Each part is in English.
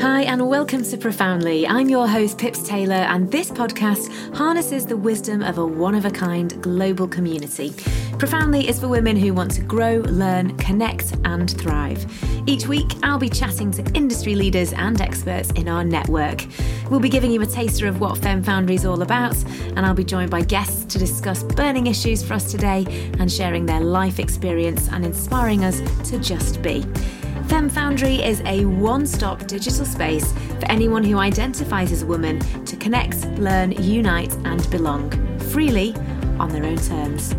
Hi, and welcome to Profoundly. I'm your host, Pips Taylor, and this podcast harnesses the wisdom of a one of a kind global community. Profoundly is for women who want to grow, learn, connect, and thrive. Each week, I'll be chatting to industry leaders and experts in our network. We'll be giving you a taster of what Fem Foundry is all about, and I'll be joined by guests to discuss burning issues for us today and sharing their life experience and inspiring us to just be. Fem Foundry is a one stop digital space for anyone who identifies as a woman to connect, learn, unite, and belong freely on their own terms.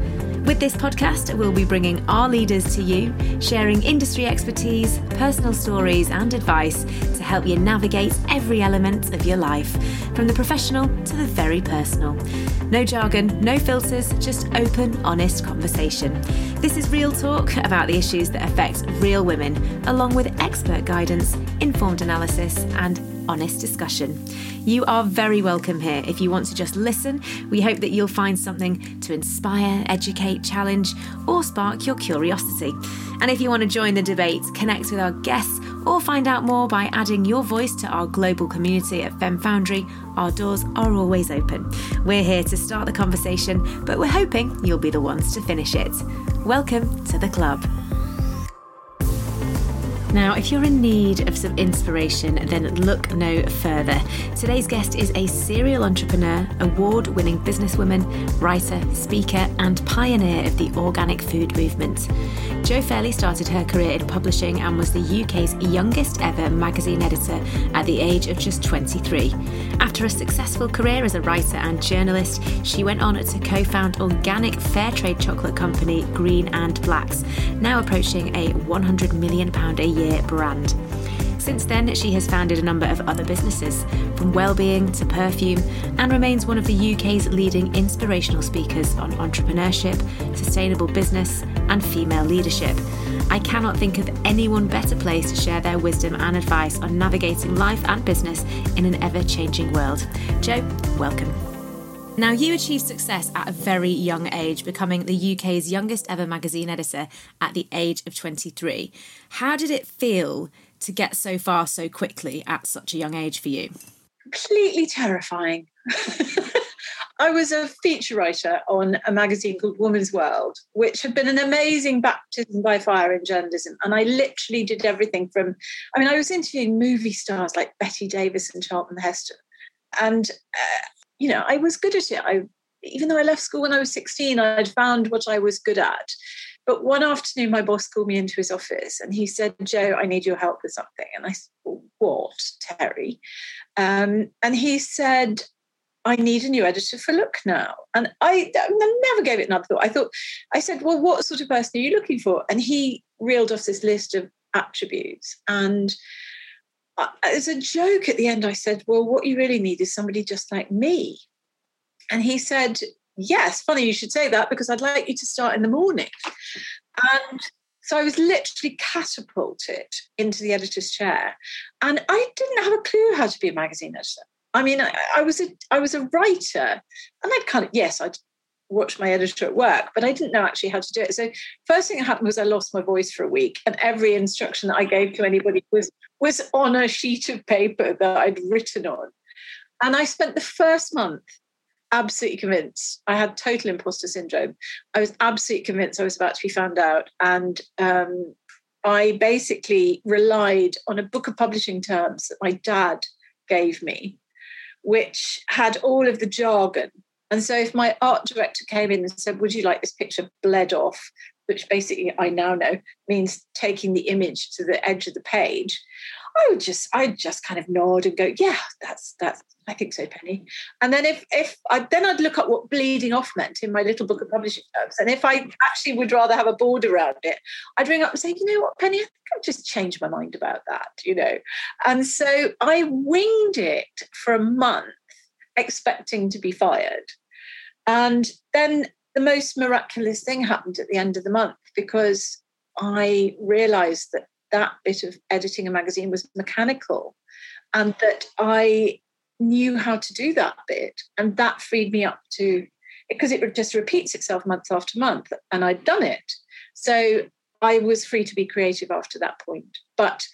With this podcast, we'll be bringing our leaders to you, sharing industry expertise, personal stories, and advice to help you navigate every element of your life, from the professional to the very personal. No jargon, no filters, just open, honest conversation. This is real talk about the issues that affect real women, along with expert guidance, informed analysis, and honest discussion. You are very welcome here. If you want to just listen, we hope that you'll find something to inspire, educate, challenge, or spark your curiosity. And if you want to join the debate, connect with our guests, or find out more by adding your voice to our global community at Fem Foundry, our doors are always open. We're here to start the conversation, but we're hoping you'll be the ones to finish it. Welcome to the club. Now, if you're in need of some inspiration, then look no further. Today's guest is a serial entrepreneur, award winning businesswoman, writer, speaker, and pioneer of the organic food movement. Jo Fairley started her career in publishing and was the UK's youngest ever magazine editor at the age of just 23. After a successful career as a writer and journalist, she went on to co found organic fair trade chocolate company Green and Blacks, now approaching a £100 million a year year brand. Since then, she has founded a number of other businesses, from well-being to perfume, and remains one of the UK's leading inspirational speakers on entrepreneurship, sustainable business, and female leadership. I cannot think of anyone better placed to share their wisdom and advice on navigating life and business in an ever-changing world. Jo, welcome. Now, you achieved success at a very young age, becoming the UK's youngest ever magazine editor at the age of 23. How did it feel to get so far so quickly at such a young age for you? Completely terrifying. I was a feature writer on a magazine called Woman's World, which had been an amazing baptism by fire in journalism. And I literally did everything from, I mean, I was interviewing movie stars like Bette Davis and Charlton Heston. And uh, you know, I was good at it. I, even though I left school when I was 16, I'd found what I was good at. But one afternoon, my boss called me into his office and he said, Joe, I need your help with something. And I said, What, Terry? Um, and he said, I need a new editor for Look now. And I, I never gave it another thought. I thought, I said, Well, what sort of person are you looking for? And he reeled off this list of attributes. And as a joke at the end, I said, Well, what you really need is somebody just like me. And he said, Yes, funny you should say that because I'd like you to start in the morning. And so I was literally catapulted into the editor's chair. And I didn't have a clue how to be a magazine editor. I mean, I, I was a I was a writer, and I'd kind of yes, I'd watch my editor at work, but I didn't know actually how to do it. So first thing that happened was I lost my voice for a week, and every instruction that I gave to anybody was was on a sheet of paper that I'd written on. And I spent the first month absolutely convinced I had total imposter syndrome. I was absolutely convinced I was about to be found out, and um, I basically relied on a book of publishing terms that my dad gave me, which had all of the jargon and so if my art director came in and said, Would you like this picture bled off? Which basically I now know means taking the image to the edge of the page, I would just I'd just kind of nod and go, Yeah, that's that's I think so, Penny. And then if if I then I'd look up what bleeding off meant in my little book of publishing terms. And if I actually would rather have a border around it, I'd ring up and say, you know what, Penny, I think I've just changed my mind about that, you know. And so I winged it for a month, expecting to be fired. And then the most miraculous thing happened at the end of the month because I realized that that bit of editing a magazine was mechanical and that I knew how to do that bit. And that freed me up to, because it just repeats itself month after month, and I'd done it. So I was free to be creative after that point. But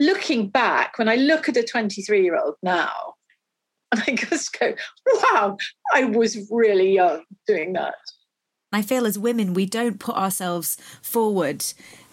looking back, when I look at a 23 year old now, and I just go, wow, I was really young doing that. I feel as women, we don't put ourselves forward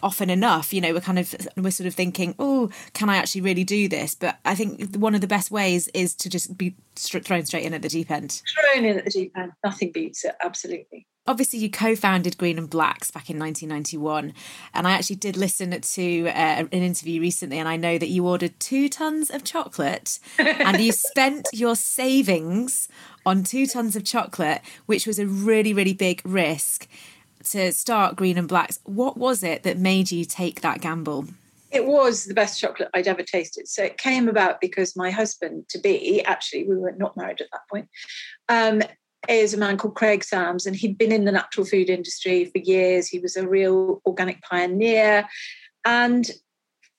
often enough. You know, we're kind of, we're sort of thinking, oh, can I actually really do this? But I think one of the best ways is to just be thrown straight in at the deep end. Thrown in at the deep end. Nothing beats it. Absolutely obviously you co-founded green and blacks back in 1991 and i actually did listen to uh, an interview recently and i know that you ordered two tons of chocolate and you spent your savings on two tons of chocolate which was a really really big risk to start green and blacks what was it that made you take that gamble it was the best chocolate I'd ever tasted. So it came about because my husband to be, actually, we were not married at that point, um, is a man called Craig Sams, and he'd been in the natural food industry for years. He was a real organic pioneer. And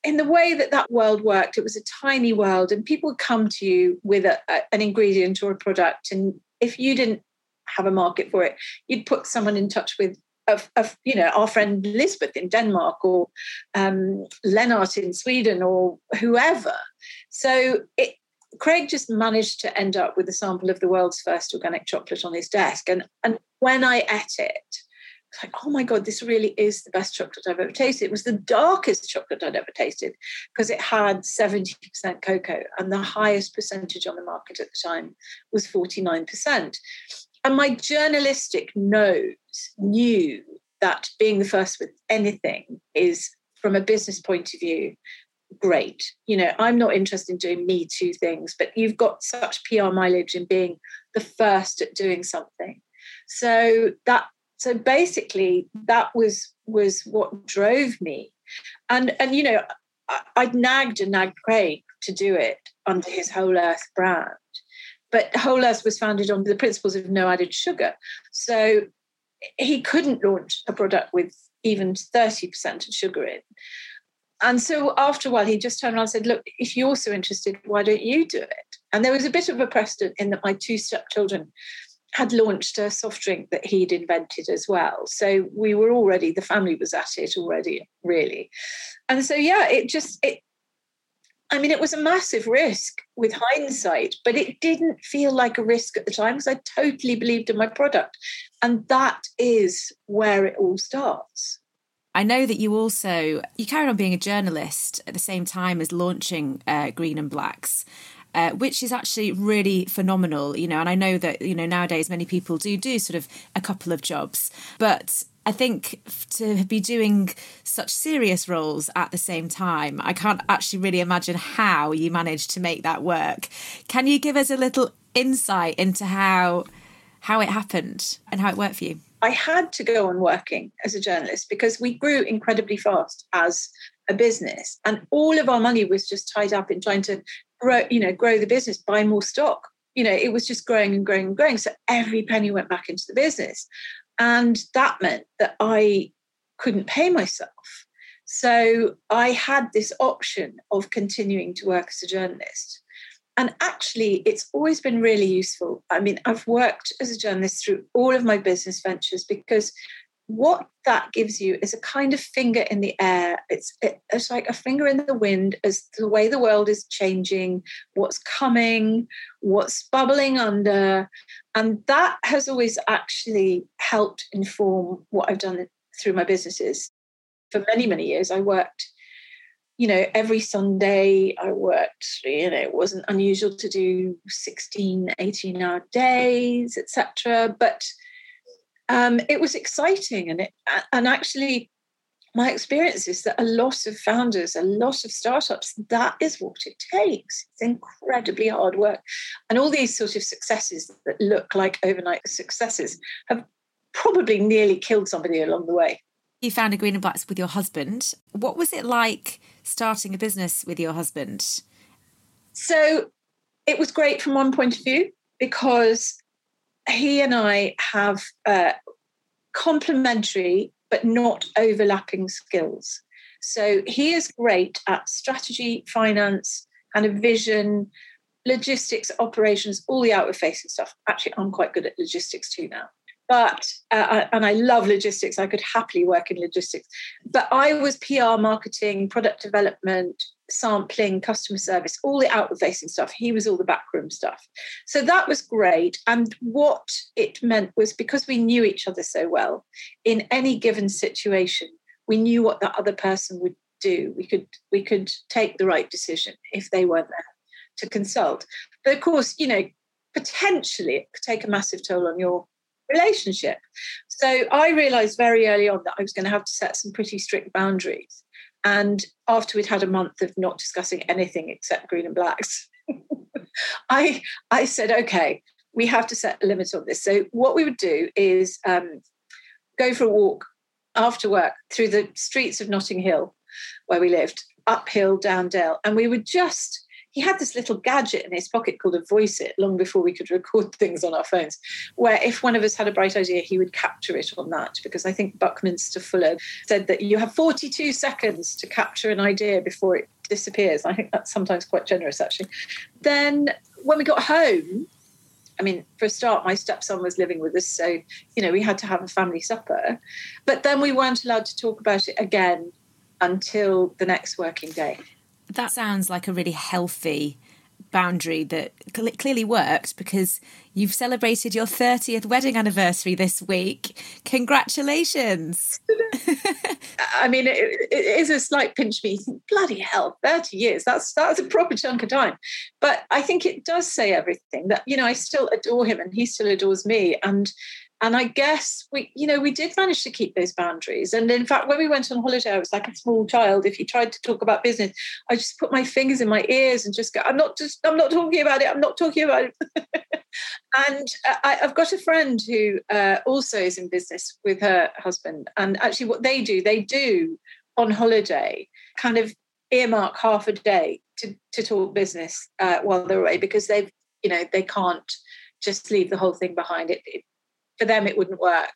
in the way that that world worked, it was a tiny world, and people would come to you with a, a, an ingredient or a product. And if you didn't have a market for it, you'd put someone in touch with of, of, you know our friend Elizabeth in Denmark or um, Lennart in Sweden or whoever. So it, Craig just managed to end up with a sample of the world's first organic chocolate on his desk. And, and when I ate it, like, oh my God, this really is the best chocolate I've ever tasted. It was the darkest chocolate I'd ever tasted because it had 70% cocoa and the highest percentage on the market at the time was 49%. And my journalistic nose knew that being the first with anything is, from a business point of view, great. You know, I'm not interested in doing me too things, but you've got such PR mileage in being the first at doing something. So that so basically that was was what drove me. And and you know, I, I'd nagged and nagged Craig to do it under his Whole Earth brand. But Whole Earth was founded on the principles of no added sugar. So he couldn't launch a product with even 30% of sugar in. And so after a while, he just turned around and said, Look, if you're so interested, why don't you do it? And there was a bit of a precedent in that my two stepchildren had launched a soft drink that he'd invented as well. So we were already, the family was at it already, really. And so, yeah, it just, it, I mean, it was a massive risk with hindsight, but it didn't feel like a risk at the time because I totally believed in my product. And that is where it all starts. I know that you also you carried on being a journalist at the same time as launching uh, Green and Blacks. Uh, which is actually really phenomenal, you know. And I know that you know nowadays many people do do sort of a couple of jobs, but I think to be doing such serious roles at the same time, I can't actually really imagine how you managed to make that work. Can you give us a little insight into how how it happened and how it worked for you? I had to go on working as a journalist because we grew incredibly fast as a business, and all of our money was just tied up in trying to grow, you know, grow the business, buy more stock. You know, it was just growing and growing and growing. So every penny went back into the business, and that meant that I couldn't pay myself. So I had this option of continuing to work as a journalist and actually, it's always been really useful. I mean, I've worked as a journalist through all of my business ventures because what that gives you is a kind of finger in the air. It's it's like a finger in the wind as the way the world is changing, what's coming, what's bubbling under, and that has always actually helped inform what I've done through my businesses. For many many years, I worked you know, every Sunday I worked, you know, it wasn't unusual to do 16, 18 hour days, etc. But um, it was exciting. And, it, and actually, my experience is that a lot of founders, a lot of startups, that is what it takes. It's incredibly hard work. And all these sort of successes that look like overnight successes have probably nearly killed somebody along the way. You founded Green and Blacks with your husband. What was it like starting a business with your husband? So it was great from one point of view because he and I have uh, complementary but not overlapping skills. So he is great at strategy, finance, and a vision, logistics, operations, all the outward facing stuff. Actually, I'm quite good at logistics too now but uh, and I love logistics. I could happily work in logistics, but I was PR, marketing, product development, sampling, customer service, all the outward facing stuff. He was all the backroom stuff. So that was great. And what it meant was because we knew each other so well, in any given situation, we knew what the other person would do. We could we could take the right decision if they weren't there to consult. But of course, you know, potentially it could take a massive toll on your relationship. So I realized very early on that I was going to have to set some pretty strict boundaries. And after we'd had a month of not discussing anything except green and blacks, I I said, okay, we have to set a limit on this. So what we would do is um, go for a walk after work through the streets of Notting Hill, where we lived, uphill, down dale, and we would just he had this little gadget in his pocket called a Voiceit long before we could record things on our phones where if one of us had a bright idea he would capture it on that because i think buckminster fuller said that you have 42 seconds to capture an idea before it disappears i think that's sometimes quite generous actually then when we got home I mean, for a start, my stepson was living with us, so you know we had to have a family supper. But then we weren't allowed to talk about it again until the next working day. That sounds like a really healthy boundary that clearly works because you've celebrated your 30th wedding anniversary this week. Congratulations. I mean, it, it is a slight pinch me. Bloody hell, 30 years. That's that's a proper chunk of time. But I think it does say everything that, you know, I still adore him and he still adores me. And and I guess we, you know, we did manage to keep those boundaries. And in fact, when we went on holiday, I was like a small child. If you tried to talk about business, I just put my fingers in my ears and just go, I'm not just, I'm not talking about it. I'm not talking about it. and I, have got a friend who uh, also is in business with her husband. And actually, what they do, they do on holiday kind of earmark half a day to, to talk business uh, while they're away because they've, you know, they can't just leave the whole thing behind. It, it for them it wouldn't work.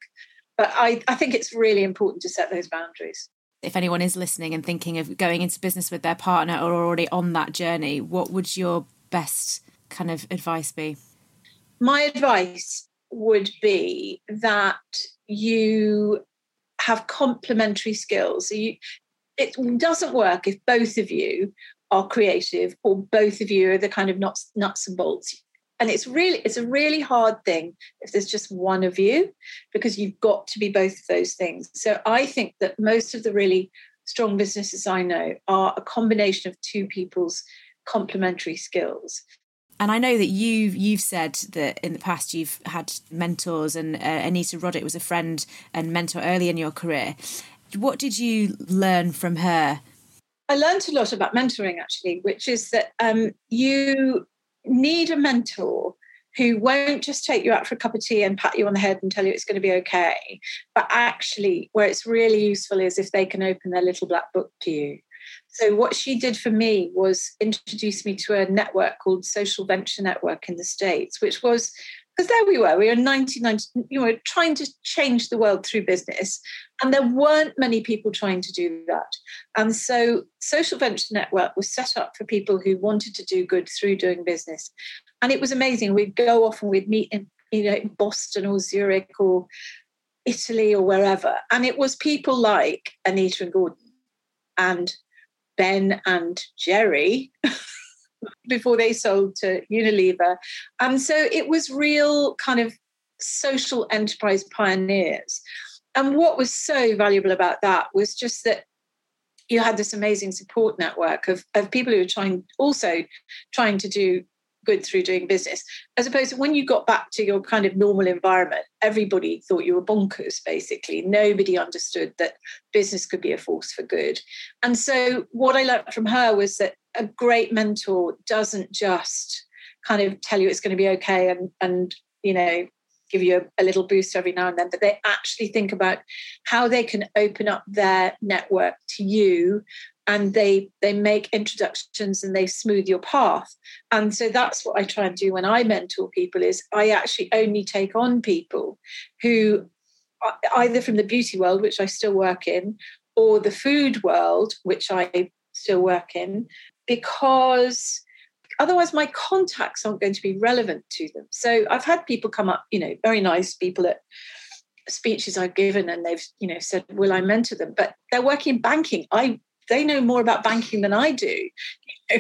But I, I think it's really important to set those boundaries. If anyone is listening and thinking of going into business with their partner or already on that journey, what would your best kind of advice be? My advice would be that you have complementary skills. You, it doesn't work if both of you are creative or both of you are the kind of nuts, nuts and bolts and it's really it's a really hard thing if there's just one of you because you've got to be both of those things so i think that most of the really strong businesses i know are a combination of two people's complementary skills and I know that you've you've said that in the past you've had mentors, and uh, Anita Roddick was a friend and mentor early in your career. What did you learn from her? I learned a lot about mentoring actually, which is that um, you need a mentor who won't just take you out for a cup of tea and pat you on the head and tell you it's going to be okay, but actually, where it's really useful is if they can open their little black book to you. So, what she did for me was introduce me to a network called Social Venture Network in the States, which was because there we were, we were in 1990, you know, trying to change the world through business. And there weren't many people trying to do that. And so Social Venture Network was set up for people who wanted to do good through doing business. And it was amazing. We'd go off and we'd meet in, you know, in Boston or Zurich or Italy or wherever. And it was people like Anita and Gordon and Ben and Jerry before they sold to Unilever. And so it was real kind of social enterprise pioneers. And what was so valuable about that was just that you had this amazing support network of, of people who were trying also trying to do good through doing business, as opposed to when you got back to your kind of normal environment, everybody thought you were bonkers, basically. Nobody understood that business could be a force for good. And so, what I learned from her was that a great mentor doesn't just kind of tell you it's going to be okay and, and you know, give you a, a, little boost every now and then, but they actually think about how they can open up their network to you and they they make introductions and they smooth your path. And so that's what i try and do when i mentor people is i actually only take on people who either from the beauty world which i still work in or the food world which i still work in because otherwise my contacts aren't going to be relevant to them so i've had people come up you know very nice people at speeches i've given and they've you know said will i mentor them but they're working in banking i they know more about banking than I do.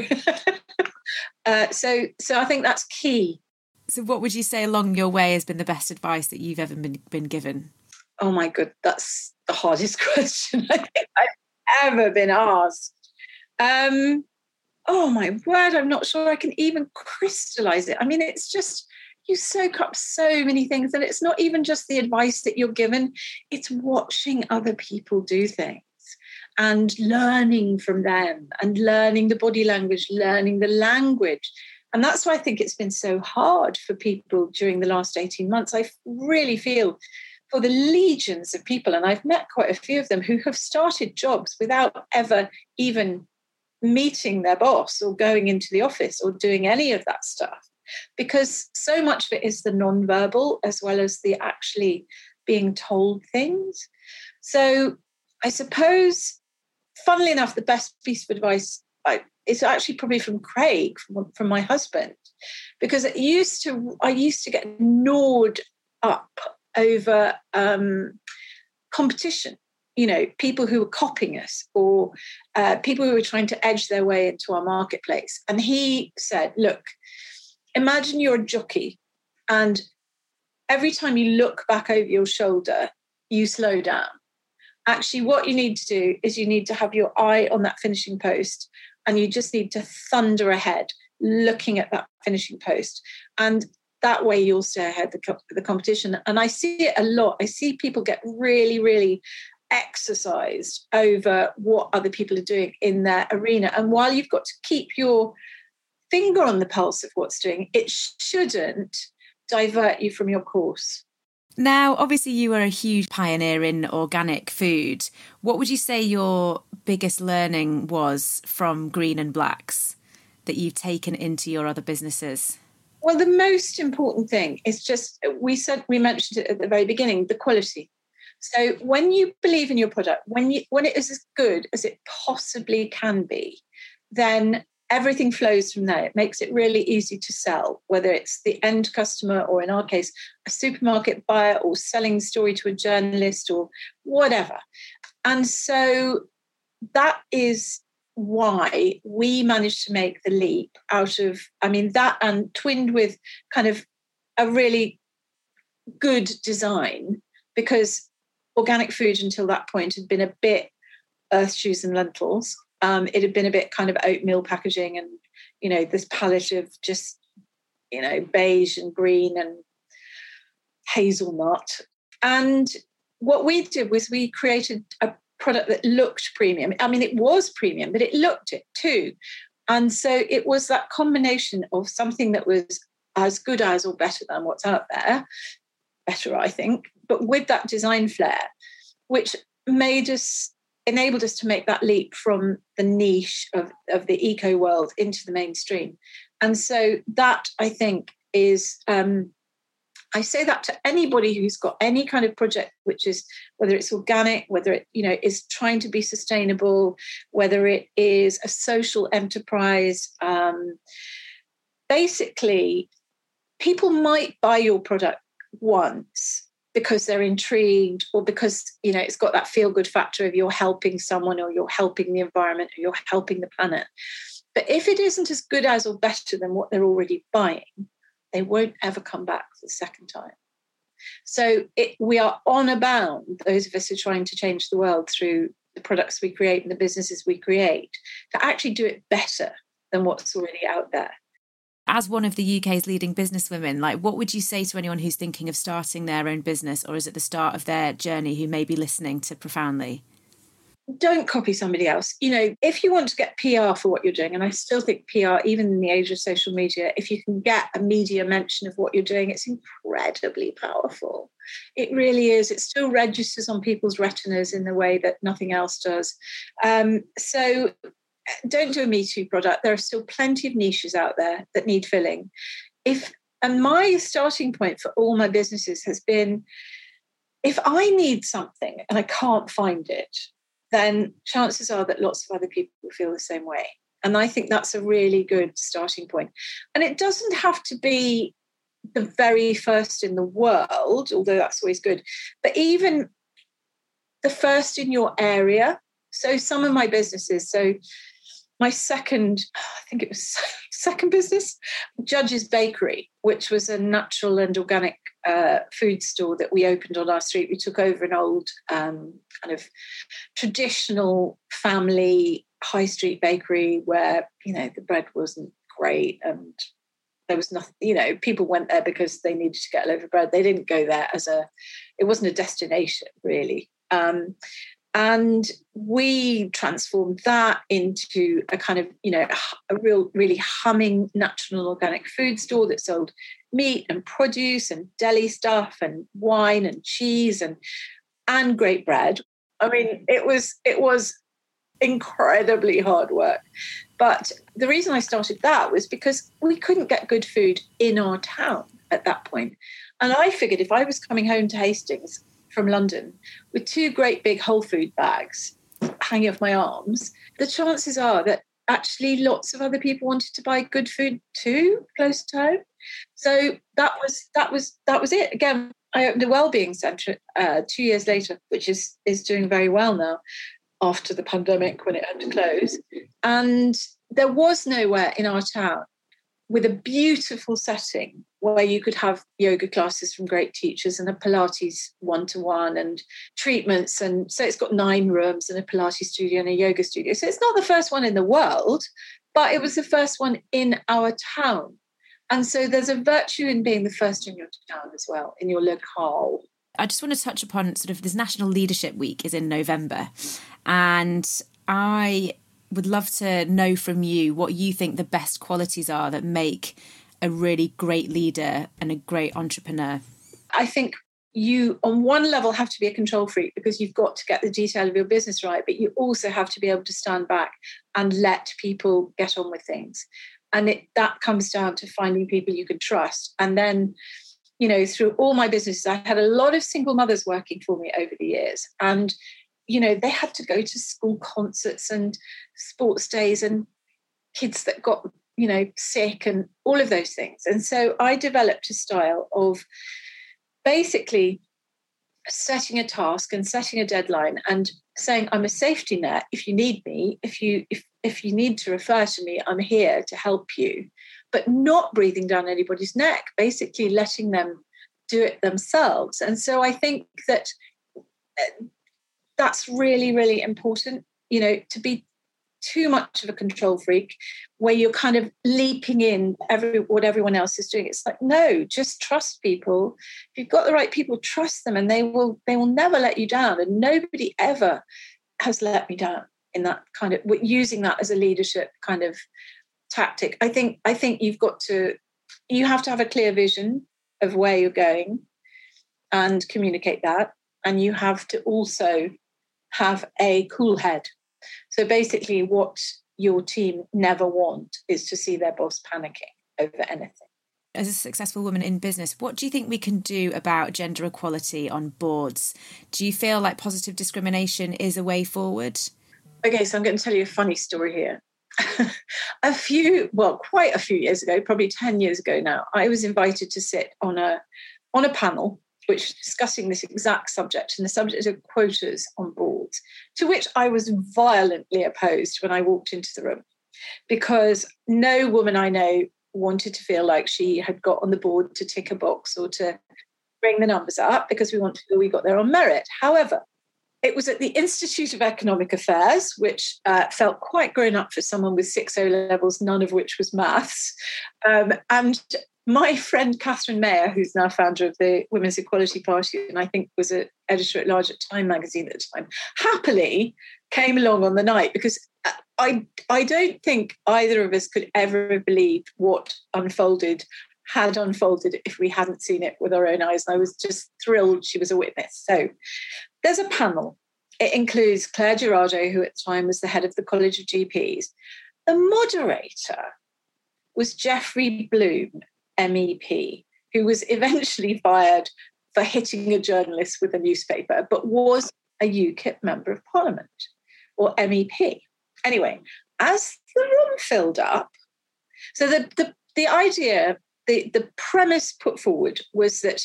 uh, so, so I think that's key. So, what would you say along your way has been the best advice that you've ever been been given? Oh my god, that's the hardest question I think I've ever been asked. Um, oh my word, I'm not sure I can even crystallize it. I mean, it's just you soak up so many things, and it's not even just the advice that you're given, it's watching other people do things and learning from them and learning the body language, learning the language. And that's why I think it's been so hard for people during the last 18 months. I really feel for the legions of people, and I've met quite a few of them who have started jobs without ever even meeting their boss or going into the office or doing any of that stuff. Because so much of it is the non-verbal as well as the actually being told things. So i suppose funnily enough the best piece of advice I, is actually probably from craig from, from my husband. Because it used to i used to get gnawed up over um, competition you know, people who were copying us or uh, people who were trying to edge their way into our marketplace. And he said, look, imagine you're a jockey and every time you look back over your shoulder, you slow down. Actually, what you need to do is you need to have your eye on that finishing post and you just need to thunder ahead looking at that finishing post. And that way you'll stay ahead the, the competition. And I see it a lot. I see people get really, really exercised over what other people are doing in their arena. And while you've got to keep your finger on the pulse of what's doing, it shouldn't divert you from your course. Now, obviously, you are a huge pioneer in organic food. What would you say your biggest learning was from Green and Blacks that you've taken into your other businesses? Well, the most important thing is just we said we mentioned it at the very beginning the quality. So when you believe in your product, when you when it is as good as it possibly can be, then everything flows from there. It makes it really easy to sell, whether it's the end customer or in our case, a supermarket buyer or selling the story to a journalist or whatever. And so that is why we managed to make the leap out of, I mean, that and twinned with kind of a really good design because organic food until that point had been a bit earth shoes and lentils. Um, it had been a bit kind of oatmeal packaging and, you know, this palette of just, you know, beige and green and hazelnut. And what we did was we created a product that looked premium. I mean, it was premium, but it looked it too. And so it was that combination of something that was as good as or better than what's out there, better, I think, but with that design flair, which made us enabled us to make that leap from the niche of, of the eco world into the mainstream. And so that I think is um, I say that to anybody who's got any kind of project, which is whether it's organic, whether it you know is trying to be sustainable, whether it is a social enterprise. Um, basically, people might buy your product once because they're intrigued or because you know it's got that feel good factor of you're helping someone or you're helping the environment or you're helping the planet. But if it isn't as good as or better than what they're already buying they won't ever come back the second time. So it, we are on a bound those of us who are trying to change the world through the products we create and the businesses we create to actually do it better than what's already out there as one of the UK's leading businesswomen, like what would you say to anyone who's thinking of starting their own business or is at the start of their journey who may be listening to Profoundly? Don't copy somebody else. You know, if you want to get PR for what you're doing, and I still think PR, even in the age of social media, if you can get a media mention of what you're doing, it's incredibly powerful. It really is. It still registers on people's retinas in the way that nothing else does. Um, so don't do a Me Too product. There are still plenty of niches out there that need filling. If and my starting point for all my businesses has been if I need something and I can't find it, then chances are that lots of other people feel the same way. And I think that's a really good starting point. And it doesn't have to be the very first in the world, although that's always good, but even the first in your area So some of my businesses, so my second, I think it was second business, Judge's Bakery, which was a natural and organic uh, food store that we opened on our street. We took over an old um, kind of traditional family high street bakery where, you know, the bread wasn't great and there was nothing, you know, people went there because they needed to get a loaf of bread. They didn't go there as a, it wasn't a destination really. Um, and we transformed that into a kind of you know a real really humming natural and organic food store that sold meat and produce and deli stuff and wine and cheese and and great bread. I mean it was it was incredibly hard work. But the reason i started that was because we couldn't get good food in our town at that point. And i figured if i was coming home to hastings from London with two great big whole food bags hanging off my arms, the chances are that actually lots of other people wanted to buy good food too close to home. So that was that was that was it. Again, I opened a wellbeing centre uh, two years later, which is is doing very well now after the pandemic when it had to close. And there was nowhere in our town with a beautiful setting where you could have yoga classes from great teachers and a Pilates one to one and treatments. And so it's got nine rooms and a Pilates studio and a yoga studio. So it's not the first one in the world, but it was the first one in our town. And so there's a virtue in being the first in your town as well, in your locale. I just want to touch upon sort of this National Leadership Week is in November. And I would love to know from you what you think the best qualities are that make a really great leader and a great entrepreneur? I think you, on one level, have to be a control freak because you've got to get the detail of your business right, but you also have to be able to stand back and let people get on with things. And it, that comes down to finding people you can trust. And then, you know, through all my businesses, I had a lot of single mothers working for me over the years. And, you know, they had to go to school concerts and sports days and kids that got you know, sick and all of those things. And so I developed a style of basically setting a task and setting a deadline and saying I'm a safety net. If you need me if you if if you need to refer to me I'm here to help you. But not breathing down anybody's neck basically letting them do it themselves. And so I think that uh, that's really really important you know to be too much of a control freak where you're kind of leaping in every what everyone else is doing. It's like no just trust people. If you've got the right people trust them and they will they will never let you down. And nobody ever has let me down in that kind of using that as a leadership kind of tactic. I think i think you've got to you have to have a clear vision of where you're going and communicate that. And you have to also have a cool head so basically, what your team never want is to see their boss panicking over anything. As a successful woman in business, what do you think we can do about gender equality on boards? Do you feel like positive discrimination is a way forward? Okay, so I'm going to tell you a funny story here. a few, well, quite a few years ago, probably 10 years ago now, I was invited to sit on a on a panel which discussing this exact subject and the subject of quotas on boards, to which I was violently opposed when I walked into the room because no woman I know wanted to feel like she had got on the board to tick a box or to bring the numbers up because we want to feel we got there on merit. However, it was at the Institute of Economic Affairs, which uh, felt quite grown up for someone with six O levels, none of which was maths. Um, and my friend Catherine Mayer, who's now founder of the Women's Equality Party, and I think was an editor at large at Time magazine at the time, happily came along on the night because uh, I I don't think either of us could ever have believed what unfolded had unfolded if we hadn't seen it with our own eyes. And I was just thrilled she was a witness. So there's a panel. It includes Clare Gerada, who at the time was the head of the College of GPs. The moderator was Godfrey Bloom, MEP, who was eventually fired for hitting a journalist with a newspaper, but was a UKIP member of parliament or MEP. Anyway, as the room filled up, so the, the, the idea, the, the premise put forward was that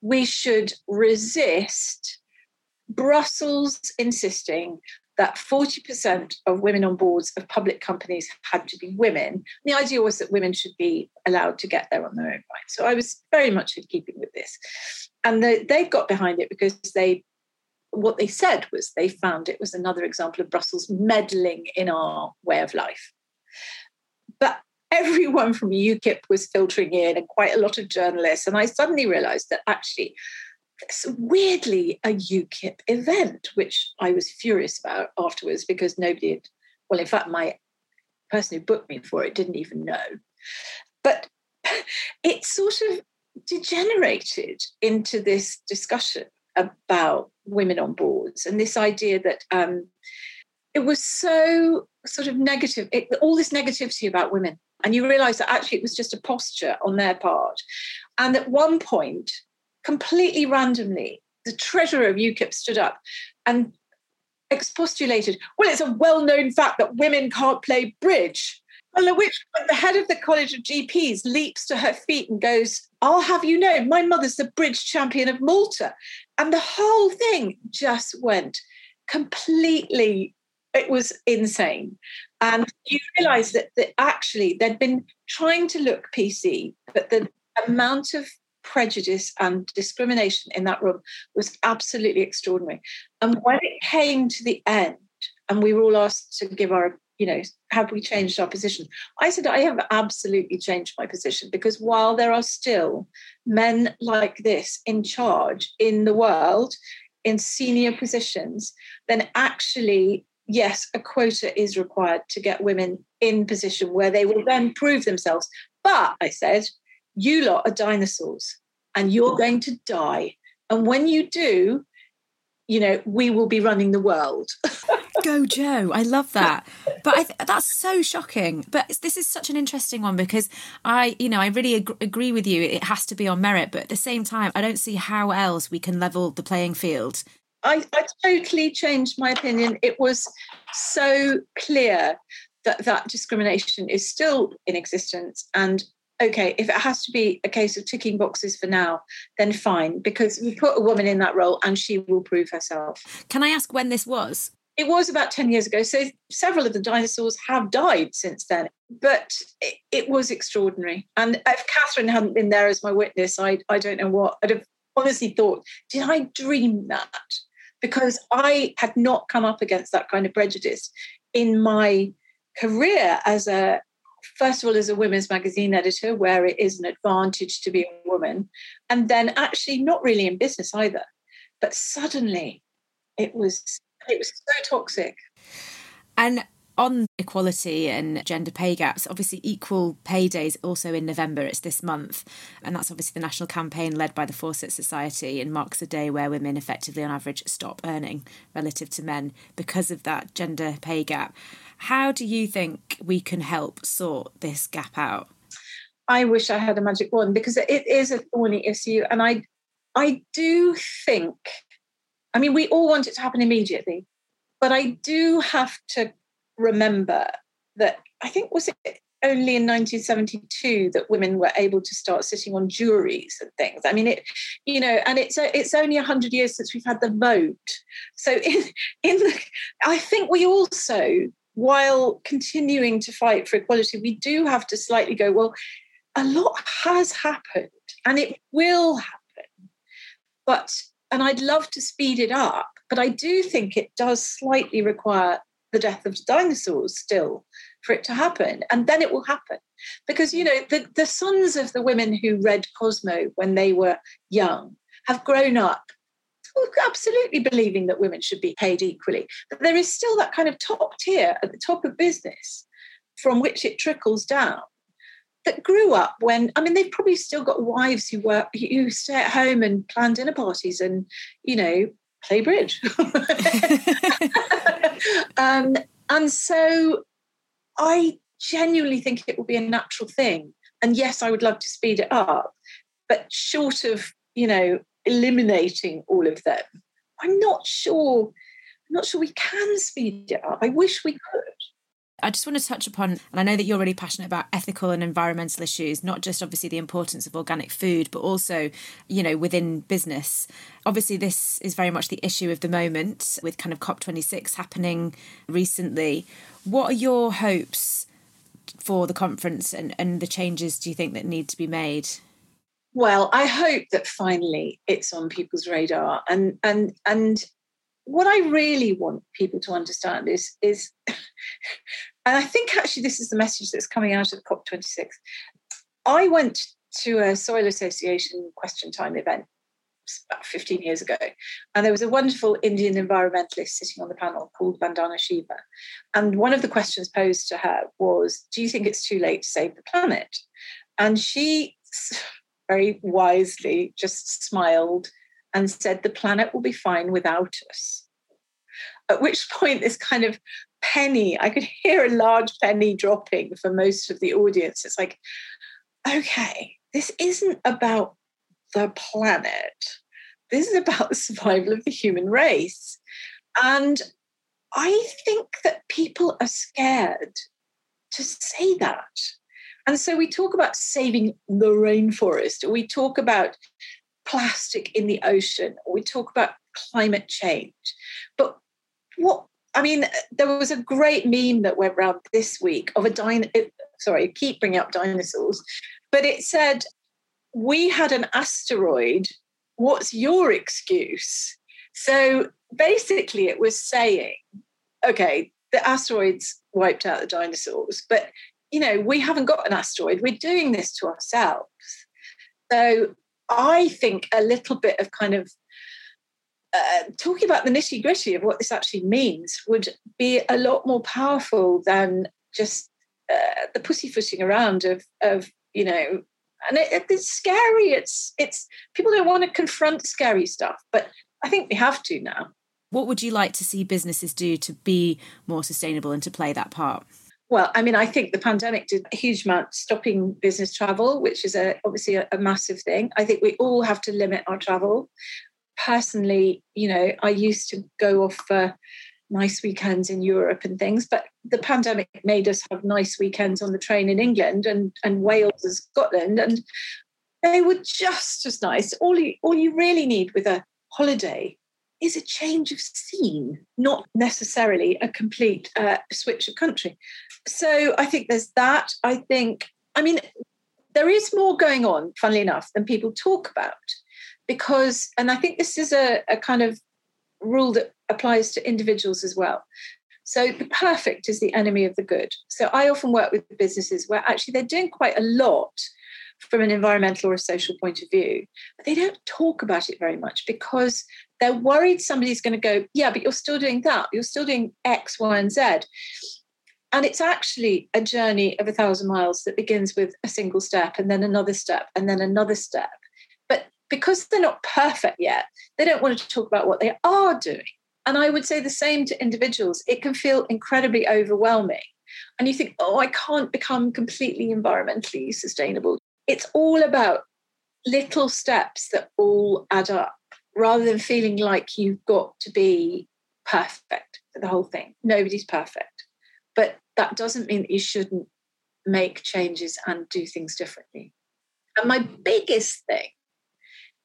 we should resist Brussels insisting that 40% of women on boards of public companies had to be women. The idea was that women should be allowed to get there on their own right. So I was very much in keeping with this. And they, they got behind it because they what they said was they found it was another example of Brussels meddling in our way of life. But everyone from UKIP was filtering in and quite a lot of journalists. And I suddenly realized that actually weirdly a UKIP event, which I was furious about afterwards because nobody had, well, in fact, my person who booked me for it didn't even know. But it sort of degenerated into this discussion about women on boards and this idea that um, it was so sort of negative, it, all this negativity about women. And you realize that actually it was just a posture on their part. And at one point, completely randomly, the treasurer of UKIP stood up and expostulated, well, it's a well known fact that women can't play bridge. And at which point the head of the College of GPs leaps to her feet and goes, I'll have you know, my mother's the bridge champion of Malta. And the whole thing just went completely, it was insane. And you realize that, that actually they'd been trying to look PC, but the amount of prejudice and discrimination in that room was absolutely extraordinary. And when it came to the end, and we were all asked to give our, you know, have we changed our position? I said, I have absolutely changed my position because while there are still men like this in charge in the world, in senior positions, then actually, yes, a quota is required to get women in position where they will then prove themselves. But I said, you lot are dinosaurs and you're going to die. And when you do, you know, we will be running the world. Go, Joe. I love that. But th- that's so shocking. But this is such an interesting one because I, you know, I really ag- agree with you. It has to be on merit. But at the same time, I don't see how else we can level the playing field. I, I totally changed my opinion. It was so clear that that discrimination is still in existence and okay, if it has to be a case of ticking boxes for now, then fine, because we put a woman in that role and she will prove herself. Can I ask when this was? It was about 10 years ago. So several of the dinosaurs have died since then. But it, it was extraordinary. And if Catherine hadn't been there as my witness, I, I don't know what. I'd have honestly thought, did I dream that? Because I had not come up against that kind of prejudice in my career as a first of all as a women's magazine editor where it is an advantage to be a woman and then actually not really in business either but suddenly it was it was so toxic and on equality and gender pay gaps, obviously Equal Pay Day is also in November, it's this month. And that's obviously the national campaign led by the Fawcett Society and marks a day where women effectively on average stop earning relative to men because of that gender pay gap. How do you think we can help sort this gap out? I wish I had a magic wand because it is a thorny issue. And I I do think, I mean, we all want it to happen immediately, but I do have to remember that I think was it only in 1972 that women were able to start sitting on juries and things. I mean, it, you know, and it's it's only hundred years since we've had the vote. So in in the, I think we also while continuing to fight for equality, we do have to slightly go, well, a lot has happened and it will happen. But, and I'd love to speed it up, but I do think it does slightly require the death of the dinosaurs still for it to happen. And then it will happen. Because, you know, the, the sons of the women who read Cosmo when they were young have grown up absolutely believing that women should be paid equally. But there is still that kind of top tier at the top of business from which it trickles down that grew up when I mean they've probably still got wives who work who stay at home and plan dinner parties and you know play bridge. um, and so I genuinely think it will be a natural thing. And yes, I would love to speed it up, but short of you know eliminating all of them. I'm not sure. I'm not sure we can speed it up. I wish we could. I just want to touch upon, and I know that you're really passionate about ethical and environmental issues, not just obviously the importance of organic food, but also, you know, within business. Obviously, this is very much the issue of the moment with kind of COP26 happening recently. What are your hopes for the conference and, and the changes do you think that need to be made? Well, I hope that finally it's on people's radar and and and what I really want people to understand is is and I think actually this is the message that's coming out of COP26. I went to a Soil Association question time event about 15 years ago, and there was a wonderful Indian environmentalist sitting on the panel called Vandana Shiva. And one of the questions posed to her was, Do you think it's too late to save the planet? And she very wisely just smiled and said, The planet will be fine without us. At which point, this kind of penny, I could hear a large penny dropping for most of the audience. It's like, okay, this isn't about the planet. This is about the survival of the human race. And I think that people are scared to say that. And so we talk about saving the rainforest, or we talk about plastic in the ocean, we talk about climate change. But what I mean, there was a great meme that went around this week of a dino. Sorry, I keep bringing up dinosaurs, but it said, "We had an asteroid. What's your excuse?" So basically, it was saying, "Okay, the asteroids wiped out the dinosaurs, but you know, we haven't got an asteroid. We're doing this to ourselves." So I think a little bit of kind of uh, talking about the nitty gritty of what this actually means would be a lot more powerful than just uh, the pussyfooting around of, of you know, and it, it's scary. It's it's people don't want to confront scary stuff, but I think we have to now. What would you like to see businesses do to be more sustainable and to play that part? Well, I mean, I think the pandemic did a huge amount stopping business travel, which is a, obviously a, a, massive thing. I think we all have to limit our travel personally, you know, I used to go off for nice weekends in Europe and things, but the pandemic made us have nice weekends on the train in England and, and Wales and Scotland. And they were just as nice. All you, all you really need with a holiday is a change of scene, not necessarily a complete uh, switch of country. So I think there's that. I think, I mean, there is more going on, funnily enough, than people talk about because, and I think this is a, a kind of rule that applies to individuals as well. So the perfect is the enemy of the good. So I often work with businesses where actually they're doing quite a lot from an environmental or a social point of view, but they don't talk about it very much because they're worried somebody's going to go, yeah, but you're still doing that. You're still doing X, Y, and Z. And it's actually a journey of a thousand miles that begins with a single step and then another step and then another step But because they're not perfect yet, they don't want to talk about what they are doing. And I would say the same to individuals. It can feel incredibly overwhelming. And you think, oh, I can't become completely environmentally sustainable. It's all about little steps that all add up rather than feeling like you've got to be perfect for the whole thing. Nobody's perfect. But that doesn't mean that you shouldn't make changes and do things differently. And my biggest thing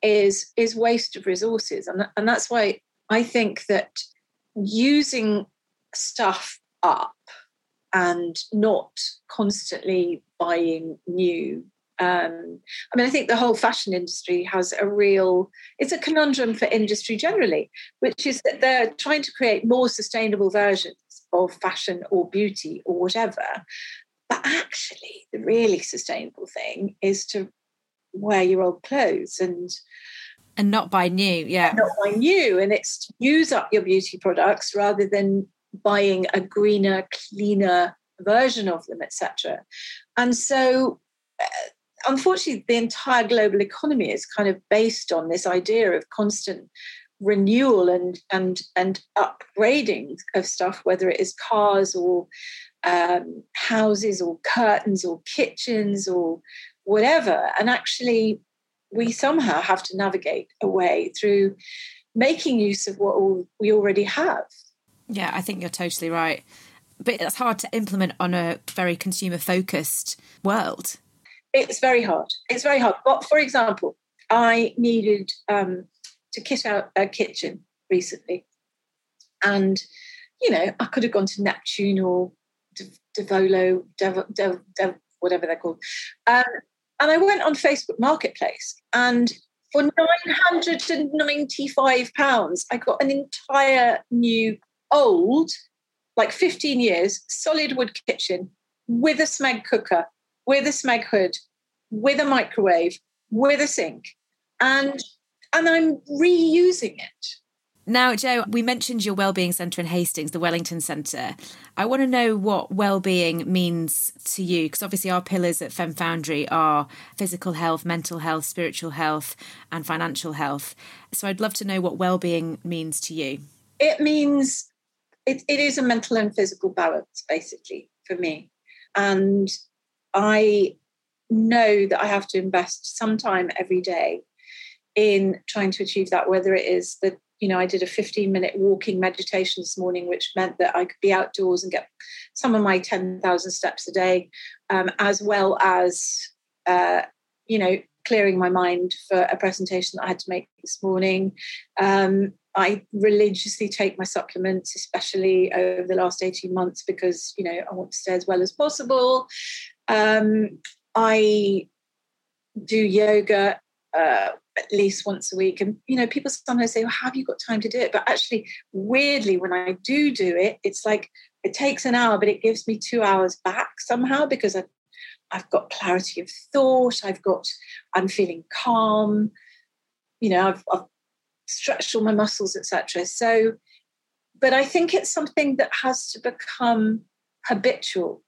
is is waste of resources and, and that's why i think that using stuff up and not constantly buying new um, I mean, I think the whole fashion industry has a real, it's a conundrum for industry generally, which is that they're trying to create more sustainable versions of fashion or beauty or whatever. But actually, the really sustainable thing is to wear your old clothes and and not buy new yeah not buy new and it's to use up your beauty products rather than buying a greener cleaner version of them etc and so uh, unfortunately the entire global economy is kind of based on this idea of constant renewal and and and upgrading of stuff whether it is cars or um, houses or curtains or kitchens or whatever. And actually, we somehow have to navigate a way through making use of what we already have. Yeah, I think you're totally right. but that's hard to implement on a very consumer focused world. It's very hard. It's very hard. But for example, I needed um, to kit out a kitchen recently. And, you know, I could have gone to Neptune or Devolo, Dev, whatever they're called. Um, and I went on Facebook Marketplace and for £995, I got an entire new, old, like 15 years, solid wood kitchen with a Smeg cooker, with a Smeg hood, with a microwave, with a sink. And and I'm reusing it. Now, Jo, we mentioned your wellbeing centre in Hastings, the Wellington Centre. I want to know what well-being means to you, because obviously our pillars at Fem Foundry are physical health, mental health, spiritual health, and financial health. So I'd love to know what well-being means to you. It means it, it is a mental and physical balance, basically, for me. And I know that I have to invest some time every day in trying to achieve that, whether it is that, you know, I did a 15 minute walking meditation this morning, which meant that I could be outdoors and get some of my 10,000 steps a day, um, as well as, uh, you know, clearing my mind for a presentation that I had to make this morning. Um, I religiously take my supplements, especially over the last 18 months, because, you know, I want to stay as well as possible. Um, I do yoga uh, at least once a week. And, you know, people sometimes say, well, have you got time to do it? But actually, weirdly, when I do do it, it's like it takes an hour, but it gives me two hours back somehow because I've, I've got clarity of thought. I've got, I'm feeling calm. You know, I've, I've stretched all my muscles, etc. So, but I think it's something that has to become habitual.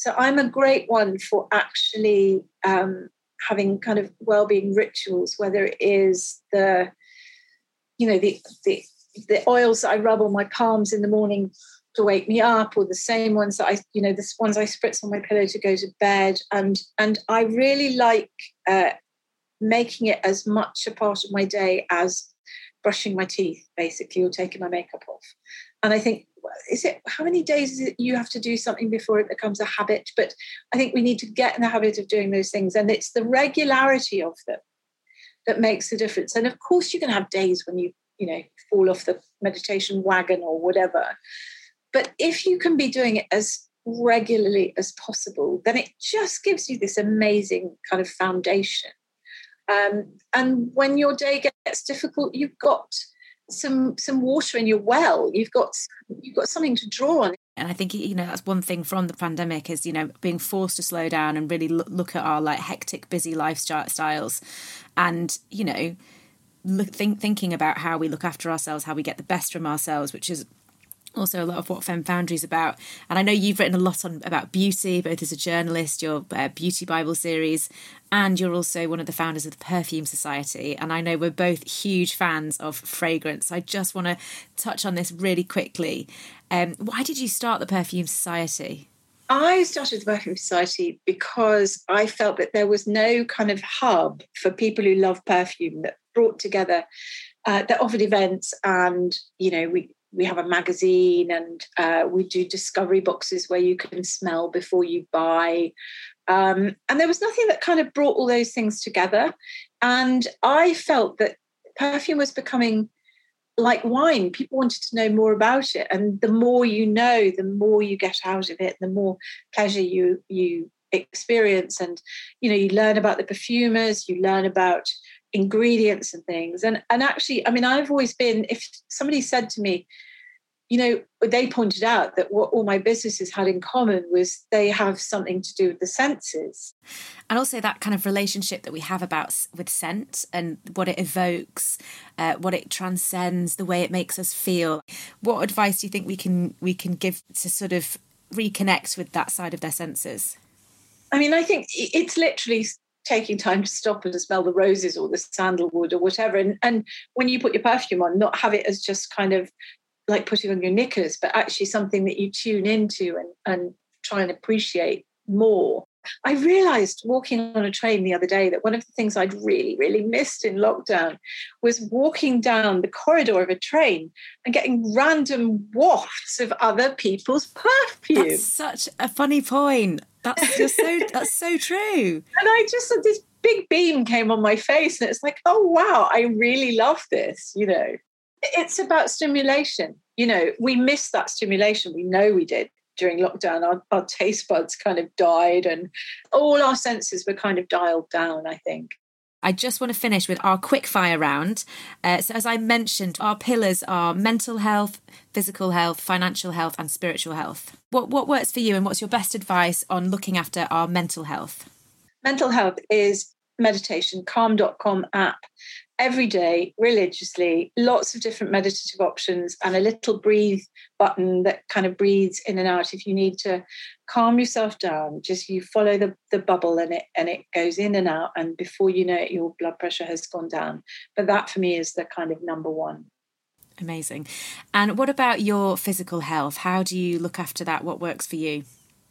So I'm a great one for actually um, having kind of well-being rituals, whether it is the, you know, the the the oils that I rub on my palms in the morning to wake me up, or the same ones that I, you know, the ones I spritz on my pillow to go to bed, and and I really like uh, making it as much a part of my day as brushing my teeth, basically, or taking my makeup off. And I think is it how many days it you have to do something before it becomes a habit? But i think we need to get in the habit of doing those things and it's the regularity of them that makes the difference. And of course you can have days when you you know fall off the meditation wagon or whatever but if you can be doing it as regularly as possible then it just gives you this amazing kind of foundation. Um, and when your day gets difficult you've got some some water in your well. You've got you've got something to draw on. And i think you know that's one thing from the pandemic is you know being forced to slow down and really look, at our like hectic busy lifestyles and you know think, thinking about how we look after ourselves how we get the best from ourselves which is also a lot of what Fem Foundry is about. And I know you've written a lot on about beauty, both as a journalist, your uh, Beauty Bible series, and you're also one of the founders of the Perfume Society. And I know we're both huge fans of fragrance. I just want to touch on this really quickly. Um, why did you start the Perfume Society? I started the Perfume Society because I felt that there was no kind of hub for people who love perfume that brought together uh, that offered events and you know we we have a magazine and uh, we do discovery boxes where you can smell before you buy. Um, and there was nothing that kind of brought all those things together. And I felt that perfume was becoming like wine. People wanted to know more about it. And the more you know, the more you get out of it, the more pleasure you you experience. And you know, you learn about the perfumers, you learn about ingredients and things. And and actually i mean i've always been if somebody said to me you know they pointed out that what all my businesses had in common was they have something to do with the senses. And also that kind of relationship that we have about with scent and what it evokes uh, what it transcends the way it makes us feel. What advice do you think we can we can give to sort of reconnect with that side of their senses? I mean i think it's literally taking time to stop and smell the roses or the sandalwood or whatever. And, and when you put your perfume on, not have it as just kind of like putting on your knickers, but actually something that you tune into and, and try and appreciate more. I realized walking on a train the other day that one of the things I'd really, really missed in lockdown was walking down the corridor of a train and getting random wafts of other people's perfume. That's such a funny point. That's just so that's so true. And I just said this big beam came on my face and it's like, oh wow, I really love this, you know. It's about stimulation. You know, we missed that stimulation. We know we did during lockdown, our, our taste buds kind of died and all our senses were kind of dialed down, I think. I just want to finish with our quick fire round. Uh, so, as I mentioned, our pillars are mental health, physical health, financial health, and spiritual health. What, what works for you, and what's your best advice on looking after our mental health? Mental health is meditation, calm.com app every day religiously, lots of different meditative options, and a little breathe button that kind of breathes in and out. If you need to calm yourself down, just you follow the, the bubble and it and it goes in and out. And before you know it, your blood pressure has gone down. But that for me is the kind of number one. Amazing. And what about your physical health? How do you look after that? What works for you?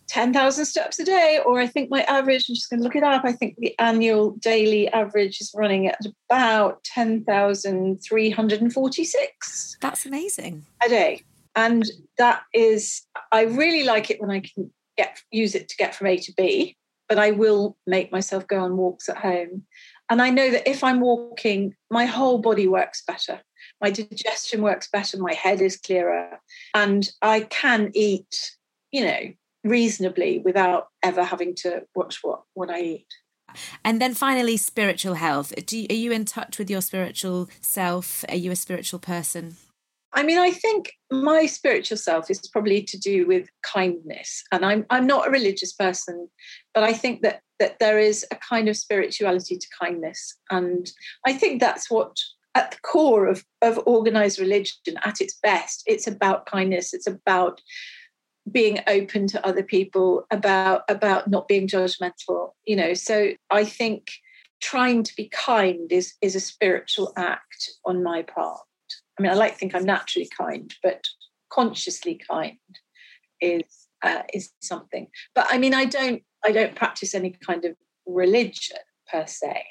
10,000 steps a day, or I think my average, I'm just going to look it up. I think the annual daily average is running at about 10,346. That's amazing. A day. And that is, I really like it when I can get use it to get from A to B, but I will make myself go on walks at home. And I know that if I'm walking, my whole body works better. My digestion works better, my head is clearer, and I can eat, you know, reasonably without ever having to watch what what I eat. And then finally, spiritual health. Do you, are you in touch with your spiritual self? Are you a spiritual person? I mean, I think my spiritual self is probably to do with kindness, and I'm I'm not a religious person, but I think that that there is a kind of spirituality to kindness, and I think that's what at the core of of organized religion at its best. It's about kindness. It's about being open to other people about about not being judgmental you know? So i think trying to be kind is is a spiritual act on my part. I mean i like to think i'm naturally kind but consciously kind is uh, is something. But i mean i don't i don't practice any kind of religion per se.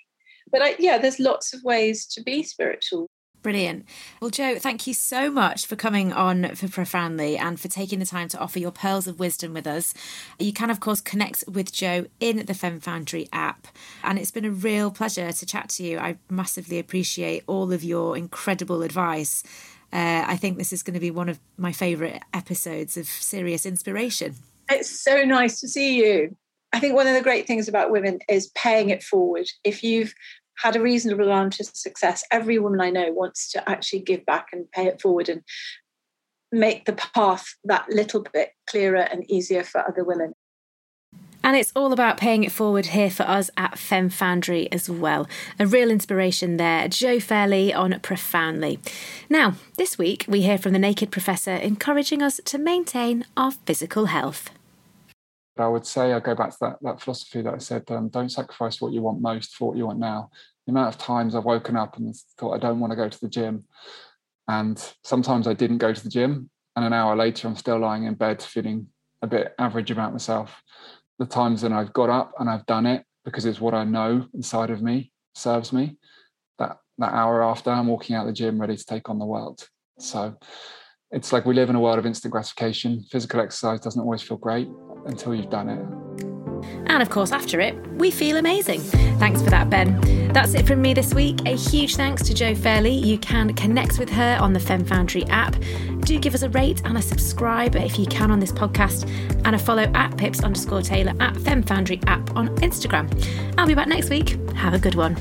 But I, yeah there's lots of ways to be spiritual Brilliant. Well, Jo, thank you so much for coming on for Profoundly and for taking the time to offer your pearls of wisdom with us. You can, of course, connect with Jo in the Fem Foundry app. And it's been a real pleasure to chat to you. I massively appreciate all of your incredible advice. Uh, I think this is going to be one of my favourite episodes of serious inspiration. It's so nice to see you. I think one of the great things about women is paying it forward. If you've had a reasonable amount of success. Every woman I know wants to actually give back and pay it forward and make the path that little bit clearer and easier for other women. And it's all about paying it forward here for us at Fem Foundry as well. A real inspiration there, Jo Fairley on Profoundly. Now, this week we hear from the Naked Professor encouraging us to maintain our physical health. But I would say I go back to that, that philosophy that I said, um, don't sacrifice what you want most for what you want now. The amount of times I've woken up and thought I don't want to go to the gym. And sometimes I didn't go to the gym. And an hour later, I'm still lying in bed feeling a bit average about myself. The times when I've got up and I've done it because it's what I know inside of me serves me. That that hour after, I'm walking out the gym ready to take on the world. So it's like we live in a world of instant gratification. Physical exercise doesn't always feel great until you've done it. And of course, after it, we feel amazing. Thanks for that, Ben. That's it from me this week. A huge thanks to Jo Fairley. You can connect with her on the Fem Foundry app. Do give us a rate and a subscribe if you can on this podcast, and a follow at pips underscore Taylor at Fem Foundry app on Instagram. I'll be back next week. Have a good one.